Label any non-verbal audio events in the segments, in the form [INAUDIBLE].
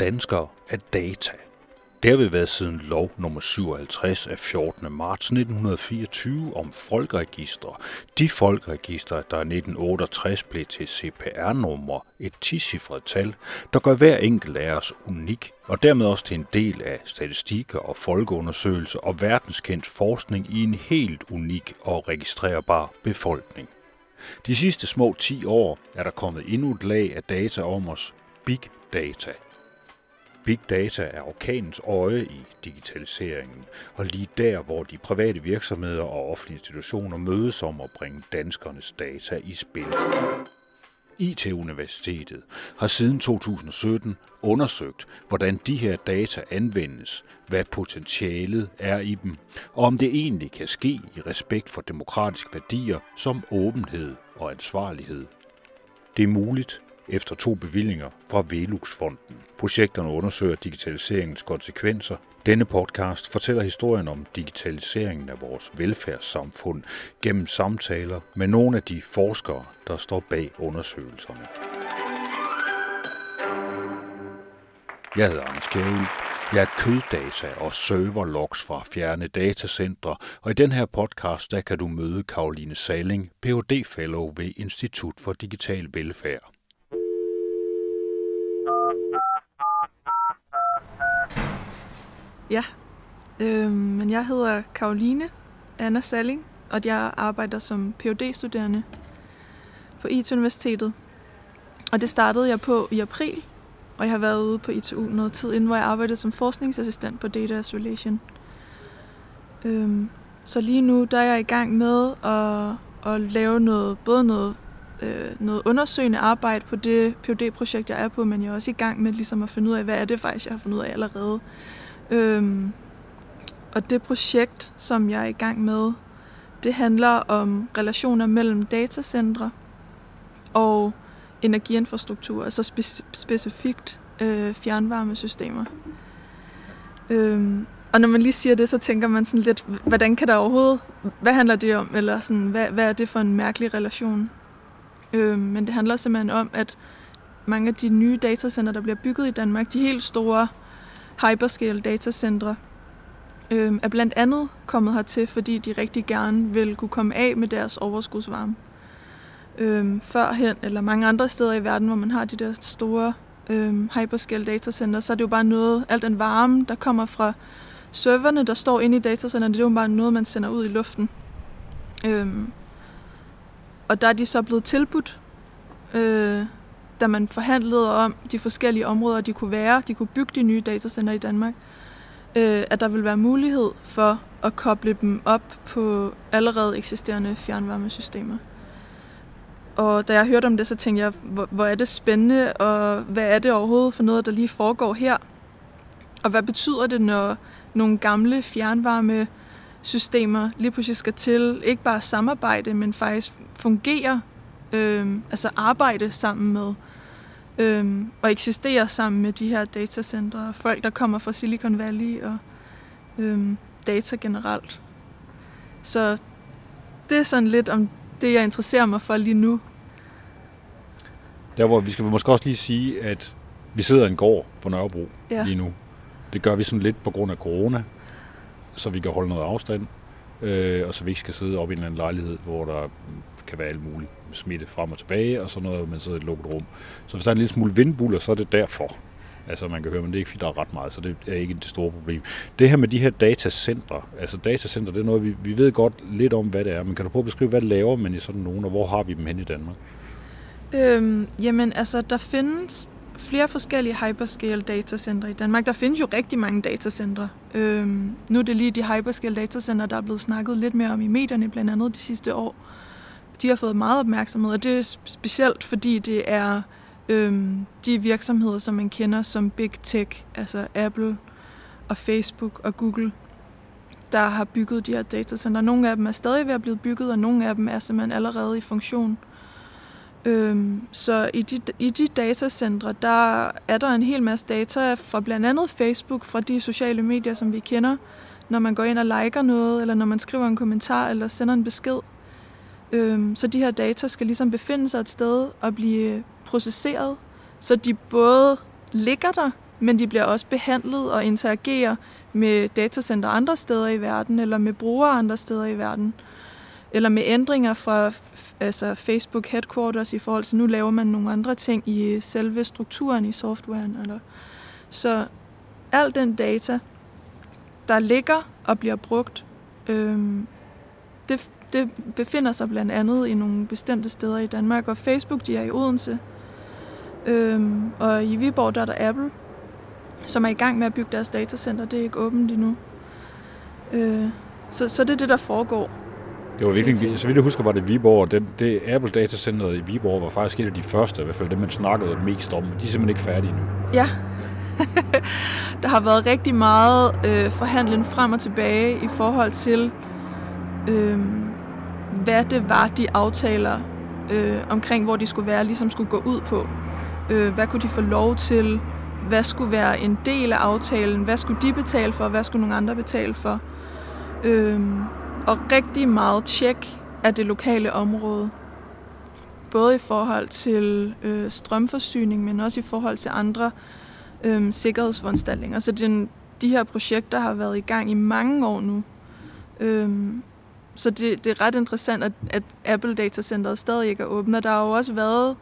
Danskere er data. Det har vi været siden lov nummer 57 af 14. marts 1924 om folkeregistre. De folkeregistre, der i 1968 blev til CPR-nummer, et 10 tal, der gør hver enkelt af os unik, og dermed også til en del af statistikker og folkeundersøgelser og verdenskendt forskning i en helt unik og registrerbar befolkning. De sidste små 10 år er der kommet endnu et lag af data om os, big data – Big data er orkanens øje i digitaliseringen, og lige der, hvor de private virksomheder og offentlige institutioner mødes om at bringe danskernes data i spil. IT-universitetet har siden 2017 undersøgt, hvordan de her data anvendes, hvad potentialet er i dem, og om det egentlig kan ske i respekt for demokratiske værdier som åbenhed og ansvarlighed. Det er muligt, efter to bevillinger fra Velux-fonden. Projekterne undersøger digitaliseringens konsekvenser. Denne podcast fortæller historien om digitaliseringen af vores velfærdssamfund gennem samtaler med nogle af de forskere, der står bag undersøgelserne. Jeg hedder Anders Kjærulf. Jeg er køddata og serverlogs fra fjerne datacentre, og i den her podcast der kan du møde Karoline Saling, Ph.D. Fellow ved Institut for Digital Velfærd. Ja, øh, men jeg hedder Karoline Anna Salling, og jeg arbejder som phd studerende på IT-universitetet. Og det startede jeg på i april, og jeg har været ude på ITU noget tid inden, hvor jeg arbejdede som forskningsassistent på Data Isolation. Øhm, så lige nu der er jeg i gang med at, at lave noget, både noget, øh, noget undersøgende arbejde på det phd projekt jeg er på, men jeg er også i gang med ligesom at finde ud af, hvad er det faktisk, jeg har fundet ud af allerede. Øhm, og det projekt, som jeg er i gang med, det handler om relationer mellem datacentre og energiinfrastruktur, altså spe- specifikt øh, fjernvarmesystemer. Øhm, og når man lige siger det, så tænker man sådan lidt, hvordan kan der overhovedet, hvad handler det om, eller sådan, hvad, hvad er det for en mærkelig relation? Øhm, men det handler simpelthen om, at mange af de nye datacenter, der bliver bygget i Danmark, de helt store hyperscale datacentre, øh, er blandt andet kommet hertil, fordi de rigtig gerne vil kunne komme af med deres overskudsvarme. Øh, førhen, eller mange andre steder i verden, hvor man har de der store øh, hyperscale datacenter, så er det jo bare noget, al den varme, der kommer fra serverne, der står inde i datacenterne, det er jo bare noget, man sender ud i luften. Øh, og der er de så blevet tilbudt øh, da man forhandlede om de forskellige områder, de kunne være, de kunne bygge de nye datacenter i Danmark, øh, at der vil være mulighed for at koble dem op på allerede eksisterende fjernvarmesystemer. Og da jeg hørte om det, så tænkte jeg, hvor, hvor er det spændende, og hvad er det overhovedet for noget, der lige foregår her? Og hvad betyder det, når nogle gamle fjernvarmesystemer lige pludselig skal til ikke bare samarbejde, men faktisk fungere øh, altså arbejde sammen med øh, og eksistere sammen med de her datacentre. Folk, der kommer fra Silicon Valley og øh, data generelt. Så det er sådan lidt om det, jeg interesserer mig for lige nu. Der hvor vi skal måske også lige sige, at vi sidder i en gård på Nørrebro ja. lige nu. Det gør vi sådan lidt på grund af corona, så vi kan holde noget afstand, øh, og så vi ikke skal sidde op i en eller anden lejlighed, hvor der kan være alt muligt smitte frem og tilbage, og så noget, man sidder i et lukket rum. Så hvis der er en lille smule vindbuller, så er det derfor. Altså man kan høre, men det er ikke fordi, der er ret meget, så det er ikke det store problem. Det her med de her datacentre, altså datacenter, det er noget, vi, vi ved godt lidt om, hvad det er, men kan du prøve at beskrive, hvad laver man i sådan nogen, og hvor har vi dem hen i Danmark? Øhm, jamen altså, der findes flere forskellige hyperscale datacenter i Danmark. Der findes jo rigtig mange datacentre. Øhm, nu er det lige de hyperscale datacenter, der er blevet snakket lidt mere om i medierne, blandt andet de sidste år de har fået meget opmærksomhed, og det er specielt fordi det er øhm, de virksomheder, som man kender som Big Tech, altså Apple og Facebook og Google, der har bygget de her datacenter. Nogle af dem er stadig ved at blive bygget, og nogle af dem er simpelthen allerede i funktion. Øhm, så i de, i de datacentre, der er der en hel masse data fra blandt andet Facebook, fra de sociale medier, som vi kender, når man går ind og liker noget, eller når man skriver en kommentar, eller sender en besked. Øhm, så de her data skal ligesom befinde sig et sted og blive processeret, så de både ligger der, men de bliver også behandlet og interagerer med datacenter andre steder i verden, eller med brugere andre steder i verden, eller med ændringer fra altså Facebook headquarters i forhold til, nu laver man nogle andre ting i selve strukturen i softwaren. Eller. Så al den data, der ligger og bliver brugt, øhm, det, det befinder sig blandt andet i nogle bestemte steder i Danmark, og Facebook, de er i Odense, øhm, og i Viborg, der er der Apple, som er i gang med at bygge deres datacenter. Det er ikke åbent endnu. Øh, så, så det er det, der foregår. Det var virkelig, så vidt jeg husker, var det Viborg. Det, det Apple Datacenter i Viborg var faktisk et af de første, i hvert fald det, man snakkede mest om. De er simpelthen ikke færdige nu. Ja. [LAUGHS] der har været rigtig meget øh, forhandling frem og tilbage i forhold til, øh, hvad det var, de aftaler øh, omkring, hvor de skulle være, ligesom skulle gå ud på. Øh, hvad kunne de få lov til? hvad skulle være en del af aftalen, hvad skulle de betale for, hvad skulle nogle andre betale for. Øh, og rigtig meget tjek af det lokale område. Både i forhold til øh, strømforsyning, men også i forhold til andre øh, sikkerhedsforanstaltninger. Så den, de her projekter har været i gang i mange år nu. Øhm, så det, det er ret interessant, at, at Apple Data Center stadig ikke er åbent. Og der har jo også været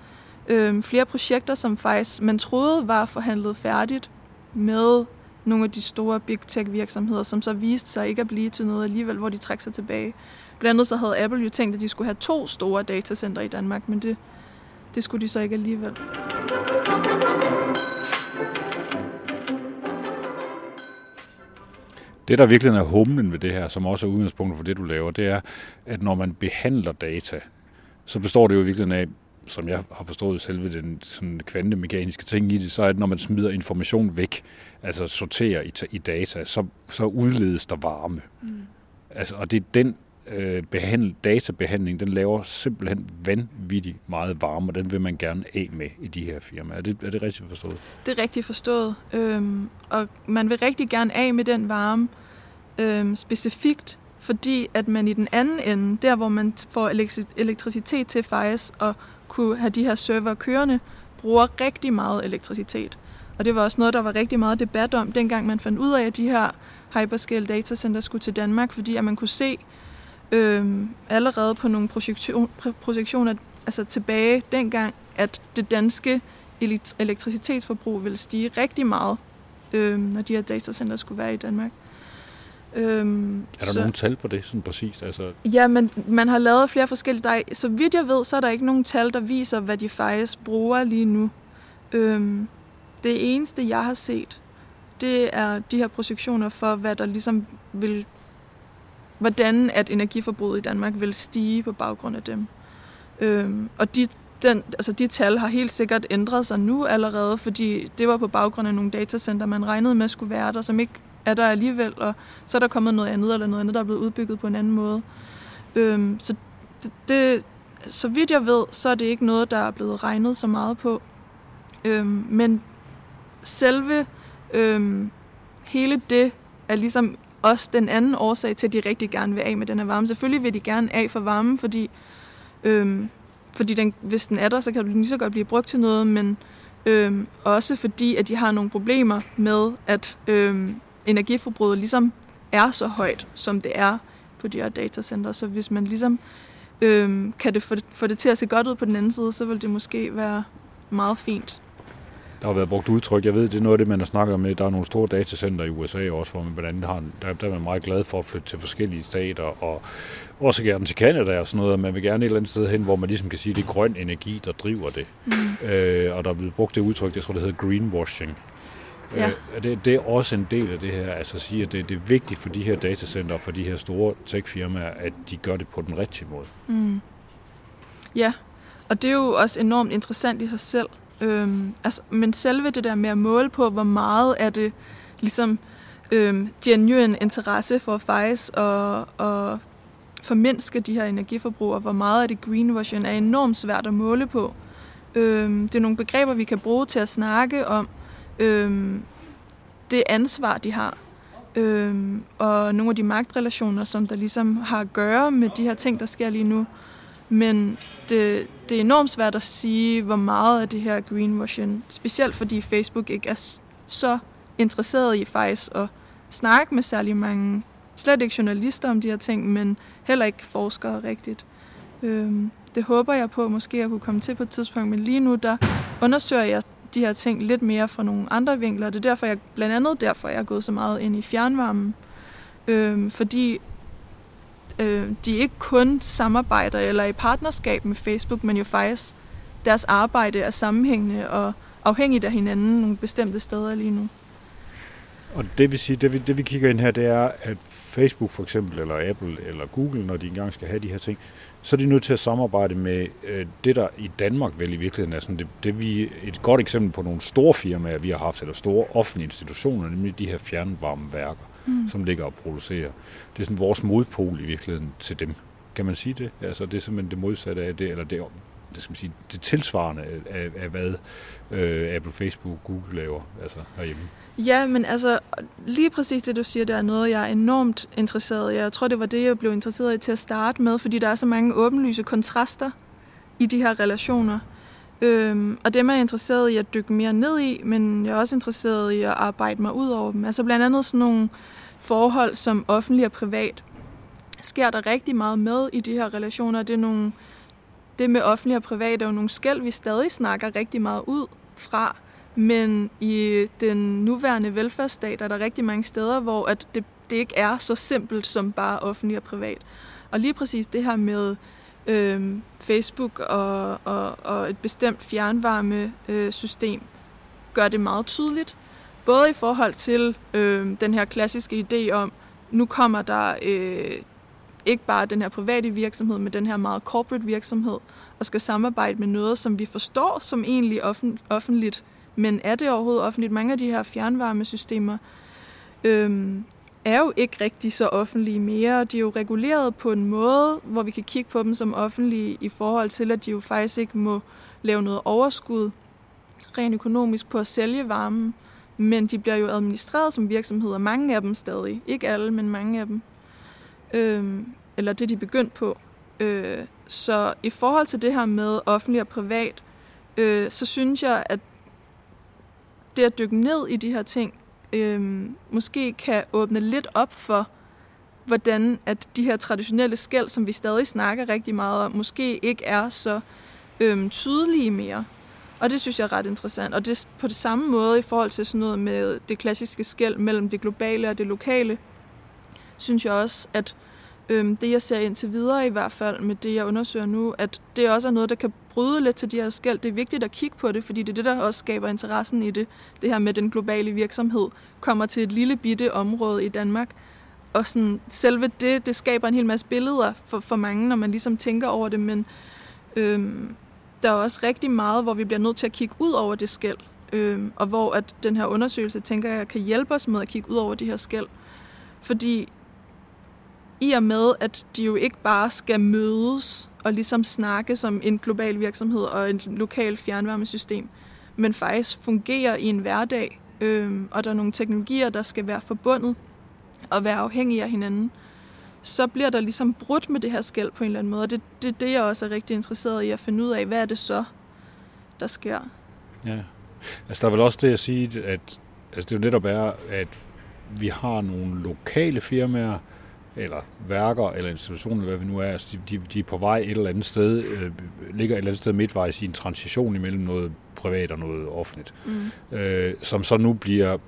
øh, flere projekter, som faktisk man troede var forhandlet færdigt med nogle af de store big tech virksomheder, som så viste sig ikke at blive til noget alligevel, hvor de trak sig tilbage. Blandt andet så havde Apple jo tænkt, at de skulle have to store datacenter i Danmark, men det, det skulle de så ikke alligevel. Det, der virkelig er humlen ved det her, som også er udgangspunktet for det, du laver, det er, at når man behandler data, så består det jo virkelig af, som jeg har forstået selve den sådan kvantemekaniske ting i det, så er det, når man smider information væk, altså sorterer i, i data, så, så udledes der varme. Mm. Altså, og det er den øh, behandle, databehandling, den laver simpelthen vanvittigt meget varme, og den vil man gerne af med i de her firmaer. Er det, er det rigtigt forstået? Det er rigtigt forstået. Øhm, og man vil rigtig gerne af med den varme, øhm, specifikt fordi at man i den anden ende, der hvor man får elektricitet til faktisk og kunne have de her server kørende, bruger rigtig meget elektricitet. Og det var også noget, der var rigtig meget debat om, dengang man fandt ud af, at de her hyperscale datacenter skulle til Danmark, fordi at man kunne se øh, allerede på nogle projektion, projektioner altså tilbage dengang, at det danske elektricitetsforbrug ville stige rigtig meget, øh, når de her datacenter skulle være i Danmark. Øhm, er der så, nogen tal på det, sådan præcist? Altså... Ja, men man har lavet flere forskellige. Der, så vidt jeg ved, så er der ikke nogen tal, der viser, hvad de faktisk bruger lige nu. Øhm, det eneste, jeg har set, det er de her projektioner for, hvad der ligesom vil, hvordan at energiforbruget i Danmark vil stige på baggrund af dem. Øhm, og de, den, altså de tal har helt sikkert ændret sig nu allerede, fordi det var på baggrund af nogle datacenter, man regnede med skulle være der, som ikke er der alligevel, og så er der kommet noget andet, eller noget andet, der er blevet udbygget på en anden måde. Øhm, så det, det, så vidt jeg ved, så er det ikke noget, der er blevet regnet så meget på. Øhm, men selve øhm, hele det er ligesom også den anden årsag til, at de rigtig gerne vil af med den her varme. Selvfølgelig vil de gerne af for varmen, fordi, øhm, fordi den, hvis den er der, så kan den lige så godt blive brugt til noget, men øhm, også fordi, at de har nogle problemer med, at øhm, energiforbruget ligesom er så højt, som det er på de her datacenter. Så hvis man ligesom øhm, kan det få, det få det til at se godt ud på den anden side, så vil det måske være meget fint. Der har været brugt udtryk. Jeg ved, det er noget af det, man har snakket med. Der er nogle store datacenter i USA også, hvor man blandt andet har, der, der er man meget glad for at flytte til forskellige stater, og også gerne til Canada og sådan noget. Man vil gerne et eller andet sted hen, hvor man ligesom kan sige, at det er grøn energi, der driver det. Mm. Øh, og der er blevet brugt det udtryk, jeg tror, det hedder greenwashing. Ja. Øh, det, det er også en del af det her, altså at sige, at det, det er vigtigt for de her datacenter, for de her store tech-firmaer, at de gør det på den rigtige måde. Mm. Ja, og det er jo også enormt interessant i sig selv. Øhm, altså, men selve det der med at måle på, hvor meget er det ligesom øhm, genuine interesse for faktisk at, at formindske de her energiforbrug, og hvor meget af det greenwashing, er enormt svært at måle på. Øhm, det er nogle begreber, vi kan bruge til at snakke om, øhm, det ansvar, de har. øhm, og nogle af de magtrelationer, som der ligesom har at gøre med de her ting, der sker lige nu. Men det, det er enormt svært at sige, hvor meget af det her greenwashing, specielt fordi Facebook ikke er så interesseret i faktisk at snakke med særlig mange, slet ikke journalister om de her ting, men heller ikke forskere rigtigt. Øhm, det håber jeg på måske at kunne komme til på et tidspunkt, men lige nu der undersøger jeg de her ting lidt mere fra nogle andre vinkler. Det er derfor, jeg, blandt andet derfor, jeg er gået så meget ind i fjernvarmen. Øhm, fordi øh, de ikke kun samarbejder eller i partnerskab med Facebook, men jo faktisk deres arbejde er sammenhængende og afhængigt af hinanden nogle bestemte steder lige nu. Og det vil sige, det vi, det vi kigger ind her, det er, at Facebook for eksempel, eller Apple, eller Google, når de engang skal have de her ting, så er de nødt til at samarbejde med øh, det, der i Danmark vel i virkeligheden er sådan, det, det vi, et godt eksempel på nogle store firmaer, vi har haft, eller store offentlige institutioner, nemlig de her fjernvarmeværker, mm. som ligger og producerer. Det er sådan vores modpol i virkeligheden til dem. Kan man sige det? Altså det er simpelthen det modsatte af det, eller det, det, skal man sige, det tilsvarende af, af hvad øh, Apple, Facebook, Google laver altså herhjemme. Ja, men altså lige præcis det, du siger, det er noget, jeg er enormt interesseret i. Jeg tror, det var det, jeg blev interesseret i til at starte med, fordi der er så mange åbenlyse kontraster i de her relationer. Øhm, og dem er jeg interesseret i at dykke mere ned i, men jeg er også interesseret i at arbejde mig ud over dem. Altså blandt andet sådan nogle forhold som offentlig og privat sker der rigtig meget med i de her relationer. Det er nogle, det med offentlig og privat er jo nogle skæld, vi stadig snakker rigtig meget ud fra. Men i den nuværende velfærdsstat er der rigtig mange steder, hvor at det, det ikke er så simpelt som bare offentlig og privat. Og lige præcis det her med øh, Facebook og, og, og et bestemt fjernvarmesystem øh, gør det meget tydeligt. Både i forhold til øh, den her klassiske idé om, nu kommer der øh, ikke bare den her private virksomhed, men den her meget corporate virksomhed, og skal samarbejde med noget, som vi forstår som egentlig offent, offentligt men er det overhovedet offentligt? Mange af de her fjernvarmesystemer øh, er jo ikke rigtig så offentlige mere. De er jo reguleret på en måde, hvor vi kan kigge på dem som offentlige i forhold til, at de jo faktisk ikke må lave noget overskud rent økonomisk på at sælge varmen. Men de bliver jo administreret som virksomheder, mange af dem stadig. Ikke alle, men mange af dem. Øhm, eller det, de er begyndt på. Øh, så i forhold til det her med offentlig og privat, øh, så synes jeg, at det at dykke ned i de her ting, øh, måske kan åbne lidt op for, hvordan at de her traditionelle skæld, som vi stadig snakker rigtig meget om, måske ikke er så øh, tydelige mere. Og det synes jeg er ret interessant. Og det er på det samme måde i forhold til sådan noget med det klassiske skæld mellem det globale og det lokale, synes jeg også, at øhm, det jeg ser indtil videre i hvert fald med det jeg undersøger nu, at det også er noget, der kan bryde lidt til de her skæld. Det er vigtigt at kigge på det, fordi det er det, der også skaber interessen i det. Det her med den globale virksomhed kommer til et lille bitte område i Danmark. Og sådan, selve det, det skaber en hel masse billeder for, for mange, når man ligesom tænker over det, men øhm, der er også rigtig meget, hvor vi bliver nødt til at kigge ud over det skæld. Øhm, og hvor at den her undersøgelse, tænker jeg, kan hjælpe os med at kigge ud over de her skæld. Fordi i og med, at de jo ikke bare skal mødes og ligesom snakke som en global virksomhed og et lokalt fjernvarmesystem, men faktisk fungere i en hverdag, øh, og der er nogle teknologier, der skal være forbundet og være afhængige af hinanden, så bliver der ligesom brudt med det her skæld på en eller anden måde. Og det er det, det, jeg også er rigtig interesseret i at finde ud af, hvad er det så, der sker. Ja, altså der er vel også det at sige, at altså det jo netop er, at vi har nogle lokale firmaer, eller værker, eller institutioner, hvad vi nu er, altså de, de, er på vej et eller andet sted, øh, ligger et eller andet sted midtvejs i en transition imellem noget privat og noget offentligt, mm. øh, som så nu bliver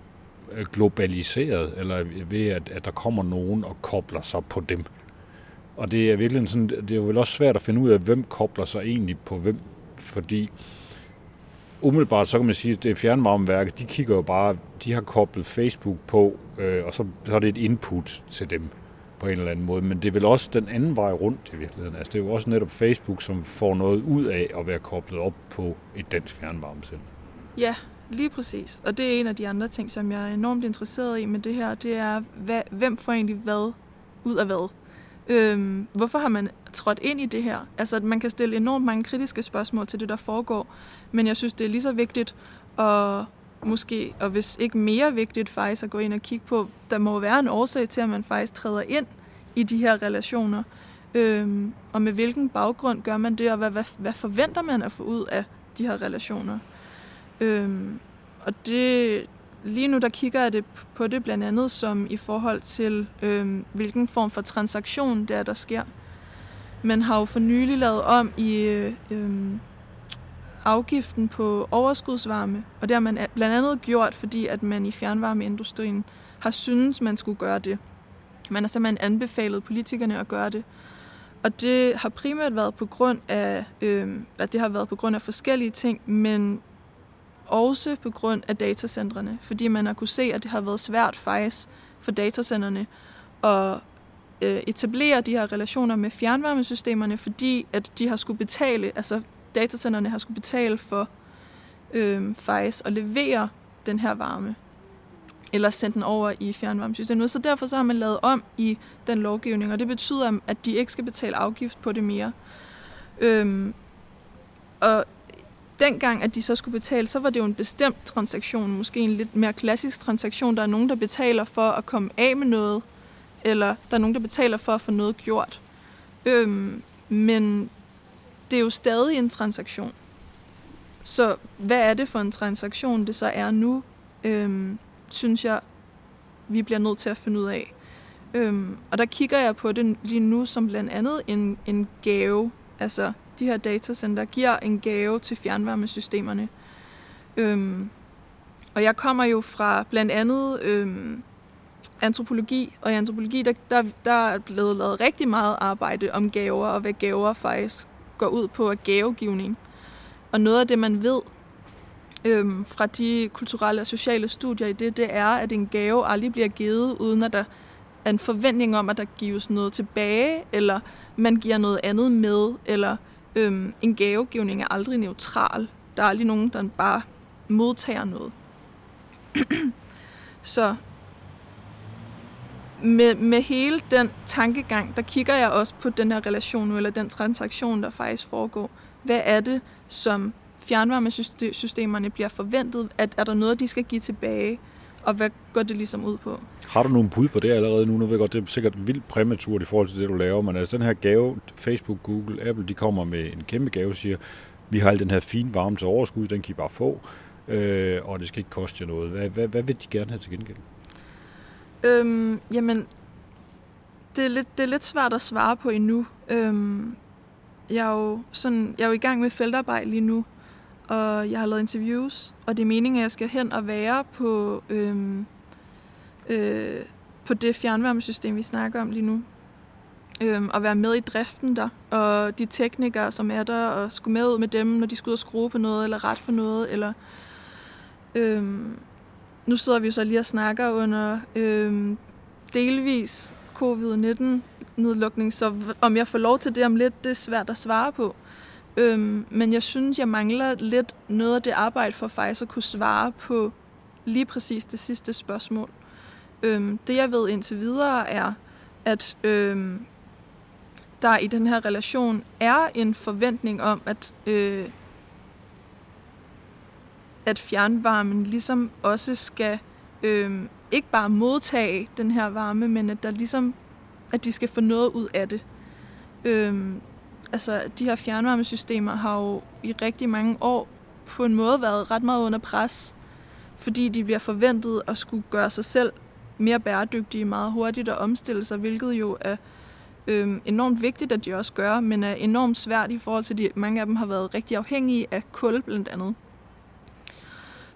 øh, globaliseret, eller ved at, at der kommer nogen og kobler sig på dem. Og det er virkelig sådan, det er jo vel også svært at finde ud af, hvem kobler sig egentlig på hvem, fordi umiddelbart så kan man sige, at det fjernvarmeværket, de kigger jo bare, de har koblet Facebook på, øh, og så, så er det et input til dem på en eller anden måde. Men det er vel også den anden vej rundt i virkeligheden. Altså, det er jo også netop Facebook, som får noget ud af at være koblet op på et dansk fjernvarmecenter. Ja, lige præcis. Og det er en af de andre ting, som jeg er enormt interesseret i med det her. Det er, hvad, hvem får egentlig hvad ud af hvad? Øhm, hvorfor har man trådt ind i det her? Altså, man kan stille enormt mange kritiske spørgsmål til det, der foregår, men jeg synes, det er lige så vigtigt at måske, og hvis ikke mere vigtigt faktisk at gå ind og kigge på, der må være en årsag til, at man faktisk træder ind i de her relationer. Øhm, og med hvilken baggrund gør man det, og hvad, hvad, hvad forventer man at få ud af de her relationer? Øhm, og det, lige nu der kigger jeg det på det blandt andet som i forhold til, øhm, hvilken form for transaktion det er, der sker. Man har jo for nylig lavet om i øhm, afgiften på overskudsvarme, og det har man blandt andet gjort, fordi at man i fjernvarmeindustrien har syntes, man skulle gøre det. Man har simpelthen anbefalet politikerne at gøre det. Og det har primært været på grund af, øh, eller det har været på grund af forskellige ting, men også på grund af datacentrene, fordi man har kunne se, at det har været svært faktisk for datacenterne at øh, etablere de her relationer med fjernvarmesystemerne, fordi at de har skulle betale, altså datacenterne har skulle betale for øh, faktisk at levere den her varme eller sende den over i fjernvarmesystemet. Så derfor så har man lavet om i den lovgivning, og det betyder, at de ikke skal betale afgift på det mere. Øhm, og dengang, at de så skulle betale, så var det jo en bestemt transaktion, måske en lidt mere klassisk transaktion. Der er nogen, der betaler for at komme af med noget, eller der er nogen, der betaler for at få noget gjort. Øhm, men det er jo stadig en transaktion. Så hvad er det for en transaktion, det så er nu? Øhm, synes jeg, vi bliver nødt til at finde ud af. Øhm, og der kigger jeg på det lige nu som blandt andet en, en gave. Altså, de her datacenter giver en gave til fjernvarmesystemerne. Øhm, og jeg kommer jo fra blandt andet øhm, antropologi, og i antropologi, der, der, der er blevet lavet rigtig meget arbejde om gaver, og hvad gaver faktisk går ud på er gavegivning. Og noget af det, man ved øhm, fra de kulturelle og sociale studier i det, det er, at en gave aldrig bliver givet, uden at der er en forventning om, at der gives noget tilbage, eller man giver noget andet med, eller øhm, en gavegivning er aldrig neutral. Der er aldrig nogen, der bare modtager noget. [CLEARS THROAT] Så med, med hele den tankegang, der kigger jeg også på den her relation, eller den transaktion, der faktisk foregår. Hvad er det, som fjernvarmesystemerne bliver forventet? At, er der noget, de skal give tilbage? Og hvad går det ligesom ud på? Har du nogle bud på det allerede nu? Nu ved jeg godt, det er sikkert vildt præmaturt i forhold til det, du laver, men altså den her gave, Facebook, Google, Apple, de kommer med en kæmpe gave og siger, vi har al den her fine varme til overskud, den kan I bare få, øh, og det skal ikke koste jer noget. Hvad, hvad, hvad vil de gerne have til gengæld? Øhm, jamen, det er, lidt, det er lidt svært at svare på endnu. Øhm, jeg, er jo sådan, jeg er jo i gang med feltarbejde lige nu, og jeg har lavet interviews, og det er meningen, at jeg skal hen og være på, øhm, øh, på det fjernvarmesystem, vi snakker om lige nu. Øhm, og være med i driften der, og de teknikere, som er der, og skulle med ud med dem, når de skulle ud og skrue på noget, eller ret på noget, eller... Øhm, nu sidder vi jo så lige og snakker under øhm, delvis covid-19-nedlukning, så om jeg får lov til det om lidt, det er svært at svare på. Øhm, men jeg synes, jeg mangler lidt noget af det arbejde for faktisk at kunne svare på lige præcis det sidste spørgsmål. Øhm, det jeg ved indtil videre er, at øhm, der i den her relation er en forventning om, at, øh, at fjernvarmen ligesom også skal øh, ikke bare modtage den her varme, men at der ligesom at de skal få noget ud af det. Øh, altså, de her fjernvarmesystemer har jo i rigtig mange år på en måde været ret meget under pres, fordi de bliver forventet at skulle gøre sig selv mere bæredygtige meget hurtigt og omstille sig, hvilket jo er øh, enormt vigtigt, at de også gør, men er enormt svært i forhold til, at mange af dem har været rigtig afhængige af kul blandt andet.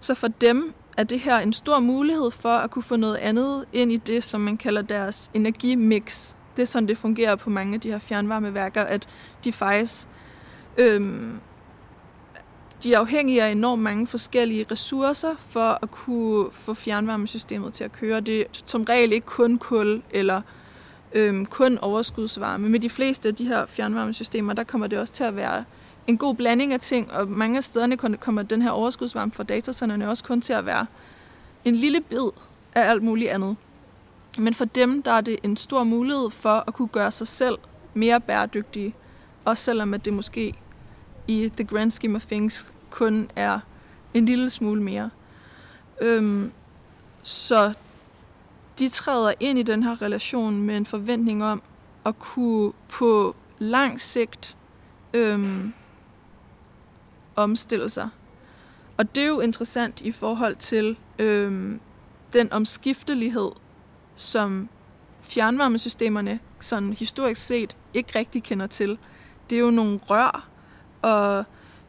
Så for dem er det her en stor mulighed for at kunne få noget andet ind i det, som man kalder deres energimix. Det er sådan, det fungerer på mange af de her fjernvarmeværker, at de faktisk øhm, de er afhængige af enormt mange forskellige ressourcer for at kunne få fjernvarmesystemet til at køre. Det er som regel ikke kun kul eller øhm, kun overskudsvarme. Med de fleste af de her fjernvarmesystemer, der kommer det også til at være en god blanding af ting, og mange af stederne kommer den her overskudsvarme fra datacenterne også kun til at være en lille bid af alt muligt andet. Men for dem, der er det en stor mulighed for at kunne gøre sig selv mere bæredygtige, også selvom at det måske i the grand scheme of things kun er en lille smule mere. Øhm, så de træder ind i den her relation med en forventning om at kunne på lang sigt øhm, omstille sig. Og det er jo interessant i forhold til øhm, den omskiftelighed, som fjernvarmesystemerne sådan historisk set ikke rigtig kender til. Det er jo nogle rør og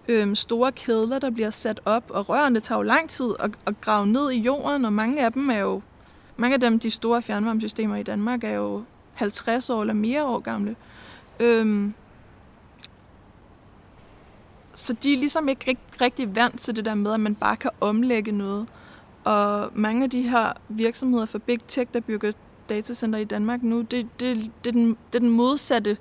øhm, store kedler, der bliver sat op, og rørene tager jo lang tid at, at grave ned i jorden, og mange af dem er jo, mange af dem, de store fjernvarmesystemer i Danmark, er jo 50 år eller mere år gamle. Øhm, så de er ligesom ikke rigtig vant til det der med, at man bare kan omlægge noget. Og mange af de her virksomheder for Big Tech, der bygger datacenter i Danmark nu, det, det, det, det, er den, det er den modsatte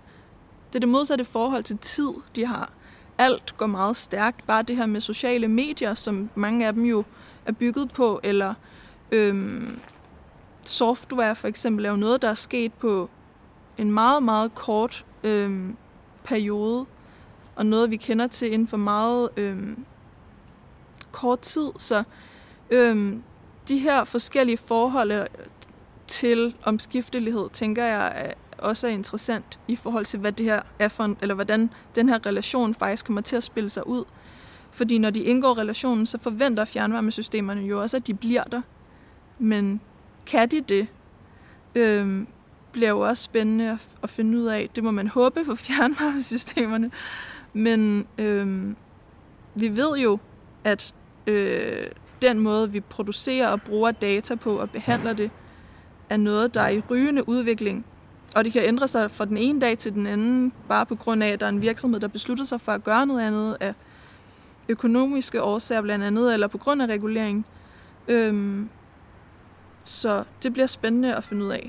det er det modsatte forhold til tid, de har. Alt går meget stærkt. Bare det her med sociale medier, som mange af dem jo er bygget på, eller øhm, software for eksempel, er jo noget, der er sket på en meget, meget kort øhm, periode, og noget, vi kender til inden for meget øhm, kort tid. Så øhm, de her forskellige forhold øh, til omskiftelighed, tænker jeg, også er interessant i forhold til, hvad det her er for, eller hvordan den her relation faktisk kommer til at spille sig ud. Fordi når de indgår relationen, så forventer fjernvarmesystemerne jo også, at de bliver der. Men kan de det? Øhm, bliver jo også spændende at, at finde ud af. Det må man håbe for [LAUGHS] fjernvarmesystemerne. Men øh, vi ved jo, at øh, den måde, vi producerer og bruger data på og behandler det, er noget, der er i rygende udvikling. Og det kan ændre sig fra den ene dag til den anden, bare på grund af, at der er en virksomhed, der beslutter sig for at gøre noget andet af økonomiske årsager blandt andet, eller på grund af regulering. Øhm, så det bliver spændende at finde ud af.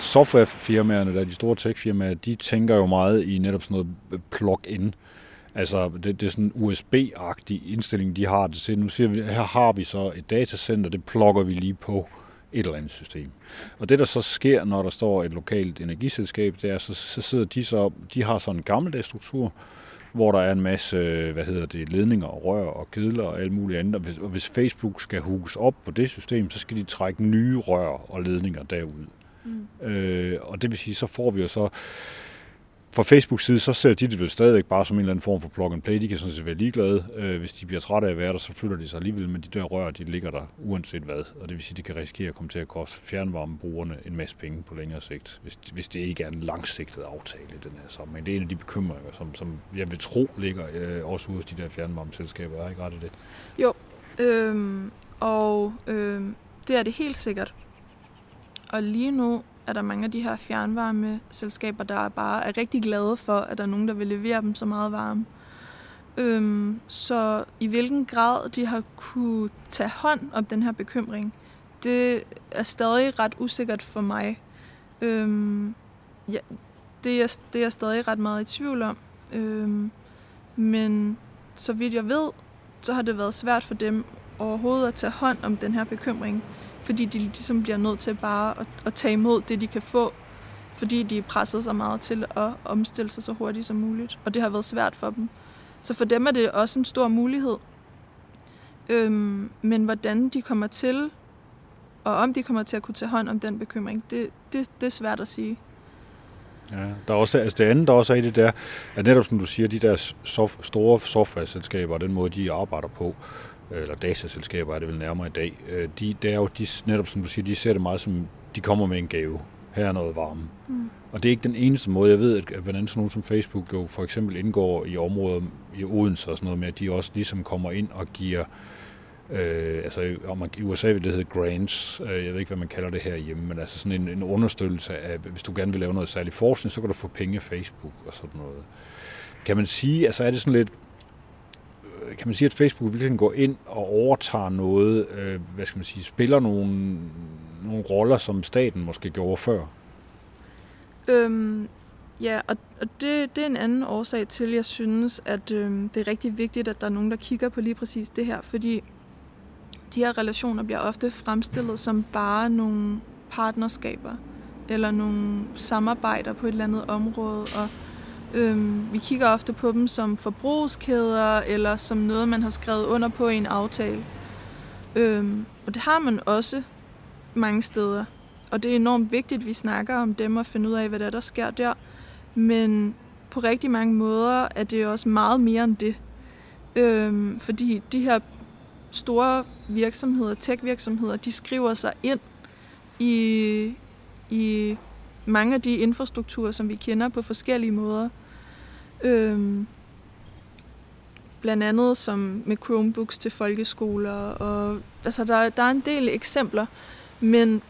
Softwarefirmaerne, der de store techfirmaer, de tænker jo meget i netop sådan noget plug-in. Altså, det, det er sådan en USB-agtig indstilling, de har det til. Nu siger vi, her har vi så et datacenter, det plugger vi lige på et eller andet system. Og det, der så sker, når der står et lokalt energiselskab, det er, så, så sidder de så, de har sådan en gammeldags struktur, hvor der er en masse, hvad hedder det, ledninger og rør og kedler og alt muligt andet. Og hvis, og hvis Facebook skal hugges op på det system, så skal de trække nye rør og ledninger derud. Mm. Øh, og det vil sige, så får vi jo så fra Facebook side, så ser de det vel stadigvæk bare som en eller anden form for plug and play. De kan sådan set være ligeglade. Øh, hvis de bliver trætte af at være der, så flytter de sig alligevel, men de der rør, de ligger der uanset hvad. Og det vil sige, at de kan risikere at komme til at koste fjernvarmebrugerne en masse penge på længere sigt, hvis, hvis det ikke er en langsigtet aftale i den her sammenhæng. Det er en af de bekymringer, som, som jeg vil tro ligger øh, også hos de der fjernvarmeselskaber. Er ikke ret i det? Jo, øhm, og øhm, det er det helt sikkert. Og lige nu er der mange af de her fjernvarmeselskaber, der bare er rigtig glade for, at der er nogen, der vil levere dem så meget varme. Øhm, så i hvilken grad de har kunne tage hånd om den her bekymring, det er stadig ret usikkert for mig. Øhm, ja, det, er, det er jeg stadig ret meget i tvivl om. Øhm, men så vidt jeg ved, så har det været svært for dem overhovedet at tage hånd om den her bekymring fordi de ligesom bliver nødt til bare at, at tage imod det, de kan få, fordi de er presset så meget til at omstille sig så hurtigt som muligt, og det har været svært for dem. Så for dem er det også en stor mulighed. Øhm, men hvordan de kommer til, og om de kommer til at kunne tage hånd om den bekymring, det, det, det er svært at sige. Ja, der er også, altså det andet, der også er i det der, at netop som du siger, de der soft, store software-selskaber og den måde, de arbejder på, eller dataselskaber er det vel nærmere i dag, øh, de, det er jo de, netop som du siger, de ser det meget som, de kommer med en gave. Her er noget varme. Mm. Og det er ikke den eneste måde. Jeg ved, at blandt andet sådan nogen som Facebook jo for eksempel indgår i områder i Odense og sådan noget med, at de også ligesom kommer ind og giver Øh, altså om i USA vil det hedde grants, øh, jeg ved ikke, hvad man kalder det her hjemme, men altså sådan en, en understøttelse af, hvis du gerne vil lave noget særlig forskning, så kan du få penge af Facebook og sådan noget. Kan man sige, altså er det sådan lidt, kan man sige, at Facebook virkelig går ind og overtager noget, øh, hvad skal man sige, spiller nogle, nogle roller, som staten måske gjorde før? Øhm, ja, og, og det, det er en anden årsag til, jeg synes, at øhm, det er rigtig vigtigt, at der er nogen, der kigger på lige præcis det her, fordi de her relationer bliver ofte fremstillet som bare nogle partnerskaber. eller nogle samarbejder på et eller andet område, og øhm, vi kigger ofte på dem som forbrugskæder, eller som noget, man har skrevet under på i en aftale. Øhm, og det har man også mange steder. Og det er enormt vigtigt, at vi snakker om dem og finder ud af, hvad der, er, der sker der. Men på rigtig mange måder er det også meget mere end det. Øhm, fordi de her store virksomheder, tech-virksomheder, de skriver sig ind i, i mange af de infrastrukturer, som vi kender på forskellige måder. Øhm, blandt andet som med Chromebooks til folkeskoler. Og, altså der, der er en del eksempler, men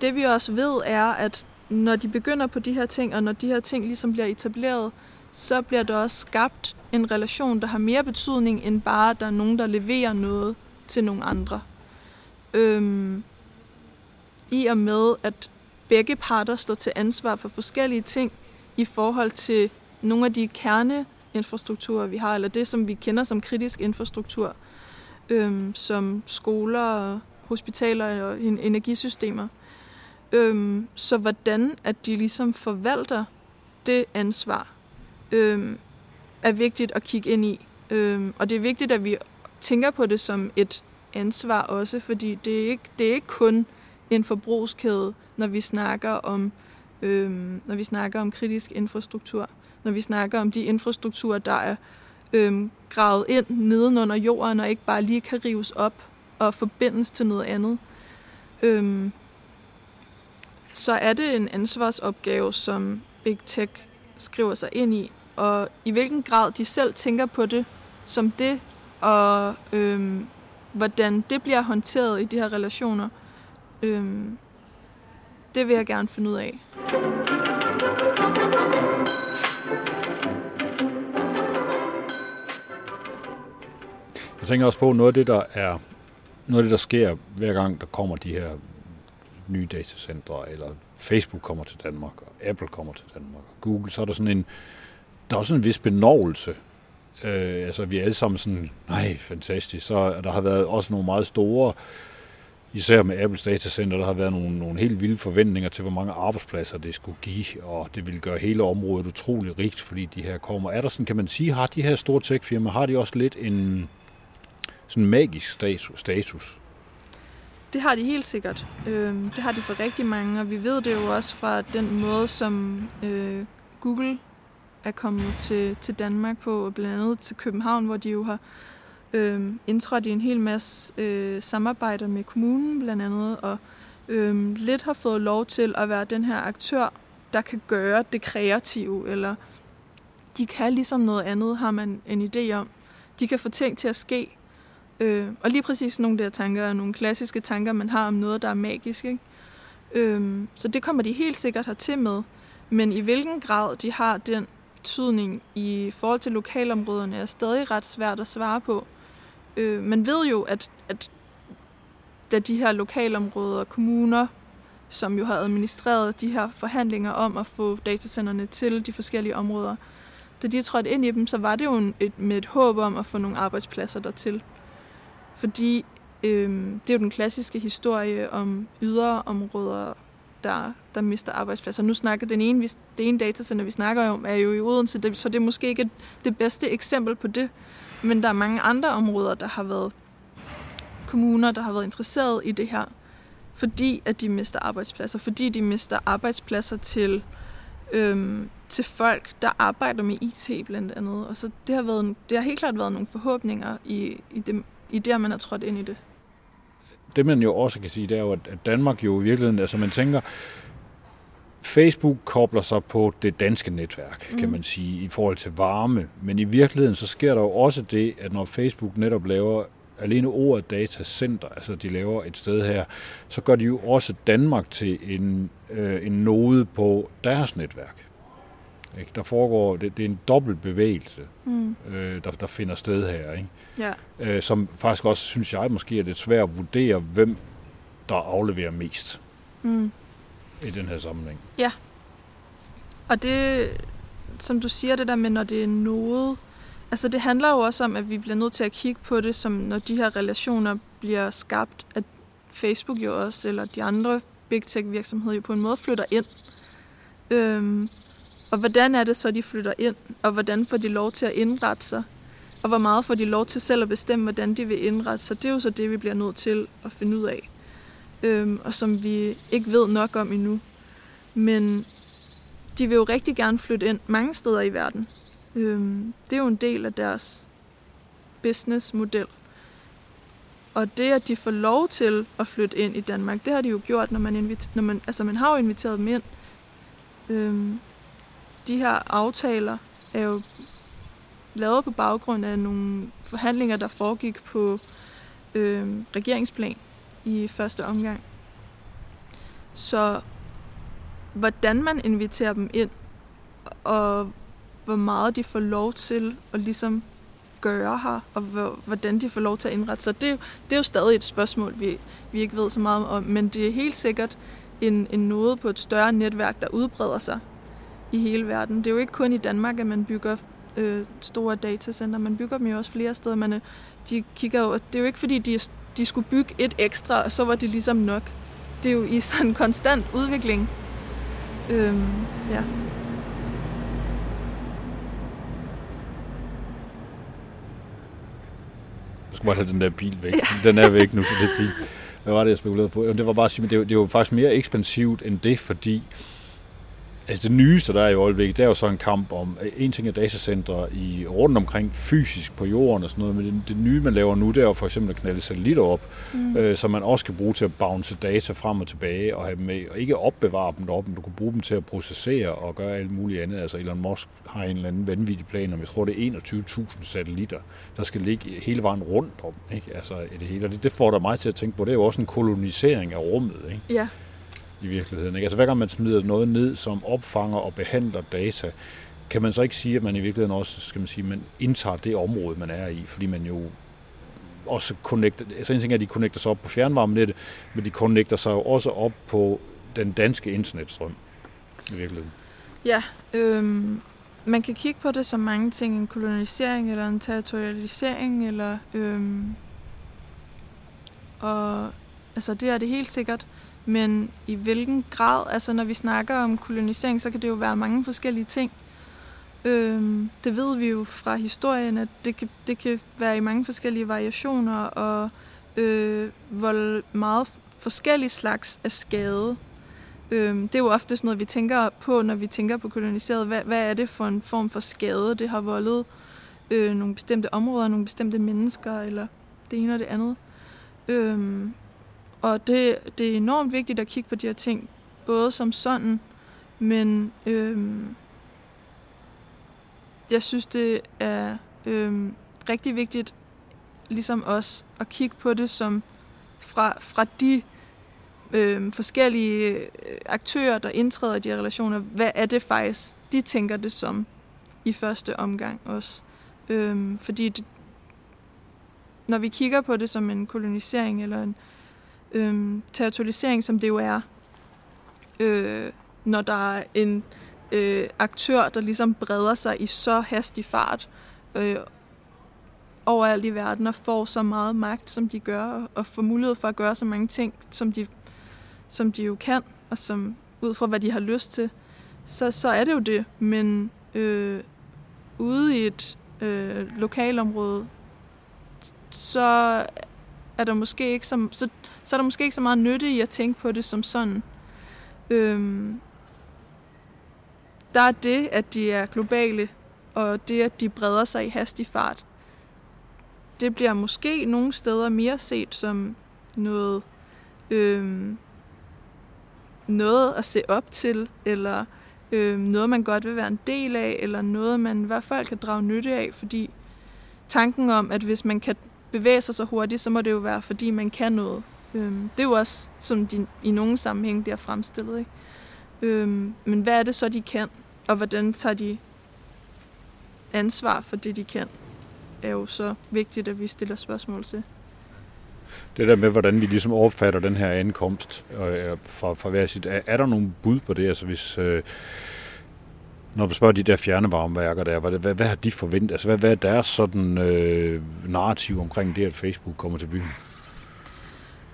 det vi også ved er, at når de begynder på de her ting, og når de her ting ligesom bliver etableret, så bliver der også skabt en relation, der har mere betydning end bare, at der er nogen, der leverer noget til nogle andre. Øhm, I og med, at begge parter står til ansvar for forskellige ting i forhold til nogle af de kerneinfrastrukturer, vi har, eller det, som vi kender som kritisk infrastruktur, øhm, som skoler, hospitaler og energisystemer. Øhm, så hvordan at de ligesom forvalter det ansvar, øhm, er vigtigt at kigge ind i. Øhm, og det er vigtigt, at vi tænker på det som et ansvar også, fordi det er ikke, det er ikke kun en forbrugskæde, når vi snakker om øhm, når vi snakker om kritisk infrastruktur, når vi snakker om de infrastrukturer, der er øhm, gravet ind nedenunder jorden og ikke bare lige kan rives op og forbindes til noget andet. Øhm, så er det en ansvarsopgave, som Big Tech skriver sig ind i, og i hvilken grad de selv tænker på det som det, og øhm, hvordan det bliver håndteret i de her relationer, øhm, det vil jeg gerne finde ud af. Jeg tænker også på noget af det, der er noget af det, der sker hver gang, der kommer de her nye datacentre, eller Facebook kommer til Danmark, og Apple kommer til Danmark, og Google, så er der sådan en, der er også en vis benovelse. Øh, altså, vi er alle sammen sådan, nej, fantastisk. Så der har været også nogle meget store, især med Apples datacenter, der har været nogle, nogle helt vilde forventninger til, hvor mange arbejdspladser det skulle give, og det vil gøre hele området utrolig rigt, fordi de her kommer. Er der sådan, kan man sige, har de her store tech-firmaer, har de også lidt en sådan magisk status? Det har de helt sikkert. Øh, det har de for rigtig mange, og vi ved det jo også fra den måde, som øh, Google er kommet til, til Danmark på, og blandt andet til København, hvor de jo har øh, indtrådt i en hel masse øh, samarbejder med kommunen blandt andet, og øh, lidt har fået lov til at være den her aktør, der kan gøre det kreative, eller de kan ligesom noget andet, har man en idé om. De kan få ting til at ske, Øh, og lige præcis nogle der tanker er nogle klassiske tanker, man har om noget, der er magisk. Ikke? Øh, så det kommer de helt sikkert til med. Men i hvilken grad de har den betydning i forhold til lokalområderne, er stadig ret svært at svare på. Øh, man ved jo, at, at da de her lokalområder og kommuner, som jo har administreret de her forhandlinger om at få datacenterne til de forskellige områder, da de trådte ind i dem, så var det jo en, et, med et håb om at få nogle arbejdspladser dertil. Fordi øh, det er jo den klassiske historie om yderområder, der, der mister arbejdspladser. Nu snakker den ene, det ene datacenter, vi snakker om, er jo i Odense, så det er måske ikke det bedste eksempel på det. Men der er mange andre områder, der har været kommuner, der har været interesseret i det her, fordi at de mister arbejdspladser, fordi de mister arbejdspladser til, øhm, til folk, der arbejder med IT blandt andet. Og så det har, været, det har helt klart været nogle forhåbninger i, i dem, i det, man har trådt ind i det. Det man jo også kan sige, det er jo, at Danmark jo i virkeligheden, altså man tænker, Facebook kobler sig på det danske netværk, mm. kan man sige, i forhold til varme. Men i virkeligheden, så sker der jo også det, at når Facebook netop laver alene ordet datacenter, altså de laver et sted her, så gør de jo også Danmark til en, øh, en node på deres netværk. Ikke? Der foregår, det, det er en dobbelt bevægelse, mm. øh, der, der finder sted her. Ikke? Ja. Øh, som faktisk også, synes jeg, måske er lidt svært at vurdere, hvem der afleverer mest mm. i den her sammenhæng. Ja. Og det, som du siger, det der med, når det er noget, altså det handler jo også om, at vi bliver nødt til at kigge på det, som når de her relationer bliver skabt, at Facebook jo også, eller de andre big tech virksomheder jo på en måde flytter ind. Øhm, og hvordan er det så, de flytter ind, og hvordan får de lov til at indrette sig, og hvor meget får de lov til selv at bestemme, hvordan de vil indrette sig. Det er jo så det, vi bliver nødt til at finde ud af, øhm, og som vi ikke ved nok om endnu. Men de vil jo rigtig gerne flytte ind mange steder i verden. Øhm, det er jo en del af deres businessmodel. Og det, at de får lov til at flytte ind i Danmark, det har de jo gjort, når man, inviter- når man, altså man har jo inviteret dem ind. Øhm, de her aftaler er jo lavet på baggrund af nogle forhandlinger, der foregik på øh, regeringsplan i første omgang. Så hvordan man inviterer dem ind, og hvor meget de får lov til at ligesom gøre her, og hvordan de får lov til at indrette sig. Det, det er jo stadig et spørgsmål, vi, vi ikke ved så meget om, men det er helt sikkert en, en noget på et større netværk, der udbreder sig i hele verden. Det er jo ikke kun i Danmark, at man bygger øh, store datacenter. Man bygger dem jo også flere steder. Man, de kigger jo, det er jo ikke fordi, de, de skulle bygge et ekstra, og så var det ligesom nok. Det er jo i sådan en konstant udvikling. Øhm, ja. Jeg skal bare have den der bil væk. Ja. Den er væk nu, så det er fint. Hvad var det, jeg spekulerede på? Det var bare at sige, det er, det er jo faktisk mere ekspansivt end det, fordi Altså det nyeste, der er i øjeblikket, det er jo så en kamp om, en ting er datacentre i, rundt omkring fysisk på jorden og sådan noget, men det, det nye, man laver nu, det er jo for eksempel at knalde satellitter op, mm. øh, som man også kan bruge til at bounce data frem og tilbage og have dem med, og ikke opbevare dem deroppe, men du kan bruge dem til at processere og gøre alt muligt andet. Altså Elon Musk har en eller anden vanvittig plan om, jeg tror det er 21.000 satellitter, der skal ligge hele vejen rundt om, ikke? Altså det hele, og det, det får der mig til at tænke på, det er jo også en kolonisering af rummet, ikke? Ja i virkeligheden. Ikke? Altså hver gang man smider noget ned, som opfanger og behandler data, kan man så ikke sige, at man i virkeligheden også, skal man sige, man indtager det område, man er i, fordi man jo også connecter, altså en ting er, at de connecter sig op på fjernvarmenettet, men de connecter sig jo også op på den danske internetstrøm i virkeligheden. Ja, øhm, man kan kigge på det som mange ting, en kolonisering eller en territorialisering, eller øhm, og altså det er det helt sikkert. Men i hvilken grad, altså når vi snakker om kolonisering, så kan det jo være mange forskellige ting. Øhm, det ved vi jo fra historien, at det kan, det kan være i mange forskellige variationer og øh, hvor meget forskellige slags af skade. Øhm, det er jo ofte sådan noget, vi tænker på, når vi tænker på koloniseret. Hvad, hvad er det for en form for skade, det har voldet øh, nogle bestemte områder, nogle bestemte mennesker, eller det ene og det andet. Øhm, og det, det er enormt vigtigt at kigge på de her ting, både som sådan, men øhm, jeg synes, det er øhm, rigtig vigtigt, ligesom os, at kigge på det som fra, fra de øhm, øh, forskellige aktører, der indtræder i de her relationer. Hvad er det faktisk, de tænker det som i første omgang også? Øh, fordi det, når vi kigger på det som en kolonisering eller en, øhm, territorialisering, som det jo er, øh, når der er en øh, aktør, der ligesom breder sig i så hastig fart øh, overalt i verden og får så meget magt, som de gør, og får mulighed for at gøre så mange ting, som de, som de jo kan, og som ud fra hvad de har lyst til, så, så er det jo det. Men øh, ude i et øh, lokalområde, så er der måske ikke så, så, så er der måske ikke så meget nytte i at tænke på det som sådan. Øhm, der er det, at de er globale, og det, at de breder sig i hastig fart. Det bliver måske nogle steder mere set som noget, øhm, noget at se op til, eller øhm, noget, man godt vil være en del af, eller noget, man i hvert fald kan drage nytte af, fordi tanken om, at hvis man kan bevæge sig så hurtigt, så må det jo være, fordi man kan noget. Øhm, det er jo også, som de i nogle sammenhæng bliver fremstillet. Ikke? Øhm, men hvad er det så, de kan? Og hvordan tager de ansvar for det, de kan? er jo så vigtigt, at vi stiller spørgsmål til. Det der med, hvordan vi ligesom opfatter den her ankomst øh, fra, fra hver sit, er, er der nogle bud på det? Altså hvis, øh, når du spørger de der fjernevarmeværker der, hvad, hvad, hvad har de forventet? Altså, hvad, hvad er deres sådan øh, narrativ omkring det, at Facebook kommer til byen?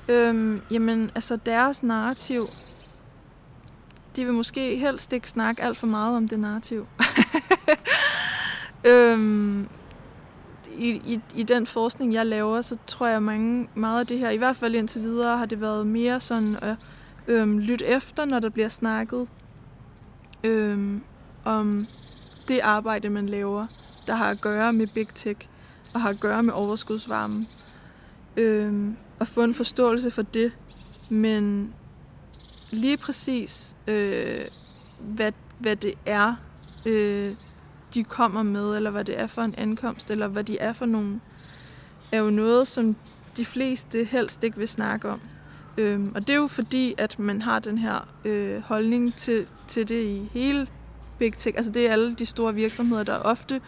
Øhm, jamen, altså deres narrativ, de vil måske helst ikke snakke alt for meget om det narrativ. [LAUGHS] øhm, i, i, I den forskning, jeg laver, så tror jeg mange, meget af det her, i hvert fald indtil videre, har det været mere sådan at øhm, lytte efter, når der bliver snakket øhm, om det arbejde, man laver, der har at gøre med big tech og har at gøre med overskudsvarme. Øhm, og få en forståelse for det, men lige præcis, øh, hvad, hvad det er, øh, de kommer med, eller hvad det er for en ankomst, eller hvad de er for nogen, er jo noget, som de fleste helst ikke vil snakke om. Øhm, og det er jo fordi, at man har den her øh, holdning til, til det i hele Big Tech. Altså det er alle de store virksomheder, der ofte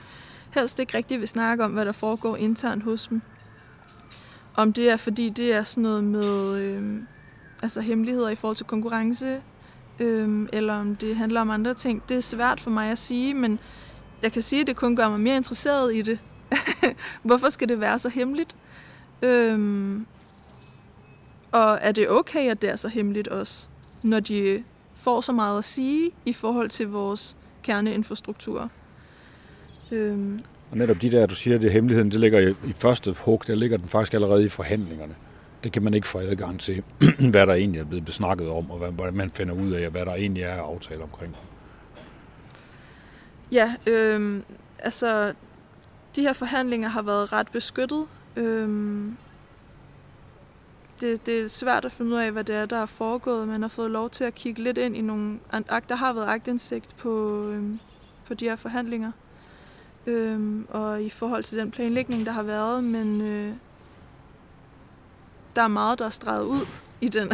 helst ikke rigtig vil snakke om, hvad der foregår internt hos dem. Om det er fordi, det er sådan noget med øh, altså hemmeligheder i forhold til konkurrence, øh, eller om det handler om andre ting. Det er svært for mig at sige, men jeg kan sige, at det kun gør mig mere interesseret i det. [LAUGHS] Hvorfor skal det være så hemmeligt? Øh, og er det okay, at det er så hemmeligt også, når de får så meget at sige i forhold til vores kerneinfrastruktur? Øhm. Og netop de der, du siger, det hemmeligheden, det ligger i, i første hug, der ligger den faktisk allerede i forhandlingerne. Det kan man ikke få adgang til, [CLEARS THROAT] hvad der egentlig er blevet besnakket om, og hvad, hvad man finder ud af, hvad der egentlig er aftale omkring. Ja, øhm, altså de her forhandlinger har været ret beskyttet. Øhm, det, det er svært at finde ud af, hvad det er, der er foregået. Man har fået lov til at kigge lidt ind i nogle... Der har været agtindsigt på, øhm, på de her forhandlinger. Øhm, og i forhold til den planlægning, der har været, men øh, der er meget, der er streget ud i den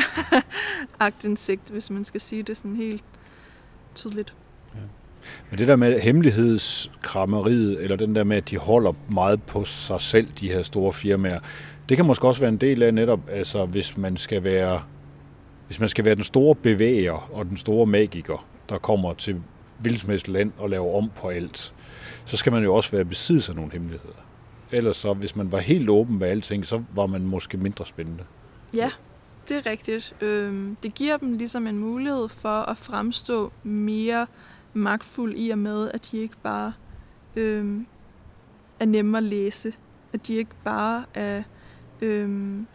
[LAUGHS] agtindsigt, hvis man skal sige det sådan helt tydeligt. Ja. Men det der med hemmelighedskrammeriet, eller den der med, at de holder meget på sig selv, de her store firmaer, det kan måske også være en del af netop, altså hvis man skal være, hvis man skal være den store bevæger og den store magiker, der kommer til vildsmæssigt land og laver om på alt, så skal man jo også være besiddelse af nogle hemmeligheder. Ellers så, hvis man var helt åben med alting, så var man måske mindre spændende. Ja, det er rigtigt. Øhm, det giver dem ligesom en mulighed for at fremstå mere magtfuld i og med, at de ikke bare øhm, er nemme at læse. At de ikke bare er... Øhm,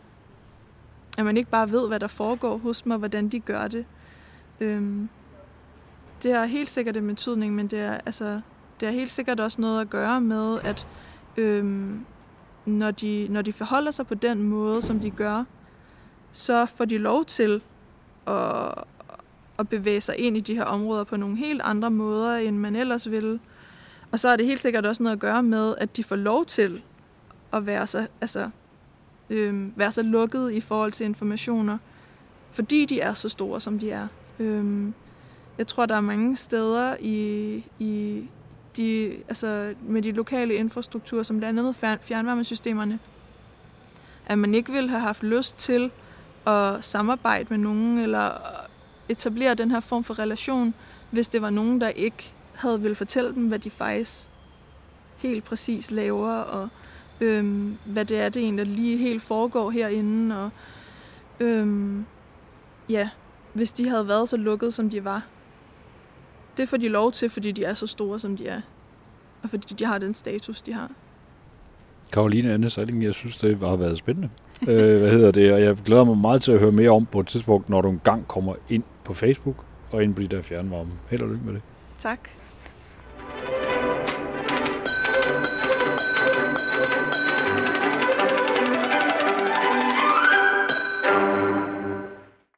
at man ikke bare ved, hvad der foregår hos dem, og hvordan de gør det. Øhm, det har helt sikkert en betydning, men det er, altså, det har helt sikkert også noget at gøre med, at øhm, når, de, når de forholder sig på den måde, som de gør, så får de lov til at, at bevæge sig ind i de her områder på nogle helt andre måder, end man ellers ville. Og så er det helt sikkert også noget at gøre med, at de får lov til at være så, altså, øhm, være så lukket i forhold til informationer, fordi de er så store, som de er. Øh, jeg tror, der er mange steder i, i de, altså med de lokale infrastrukturer, som blandt andet fjernvarmesystemerne, at man ikke ville have haft lyst til at samarbejde med nogen, eller etablere den her form for relation, hvis det var nogen, der ikke havde vil fortælle dem, hvad de faktisk helt præcis laver, og øhm, hvad det er, det egentlig lige helt foregår herinde, og øhm, ja, hvis de havde været så lukket, som de var, det får de lov til, fordi de er så store, som de er. Og fordi de har den status, de har. Karoline Anne Salling, jeg synes, det har været spændende. [LAUGHS] øh, hvad hedder det? Og jeg glæder mig meget til at høre mere om på et tidspunkt, når du engang kommer ind på Facebook og ind på de der fjernvarme. Held og lykke med det. Tak.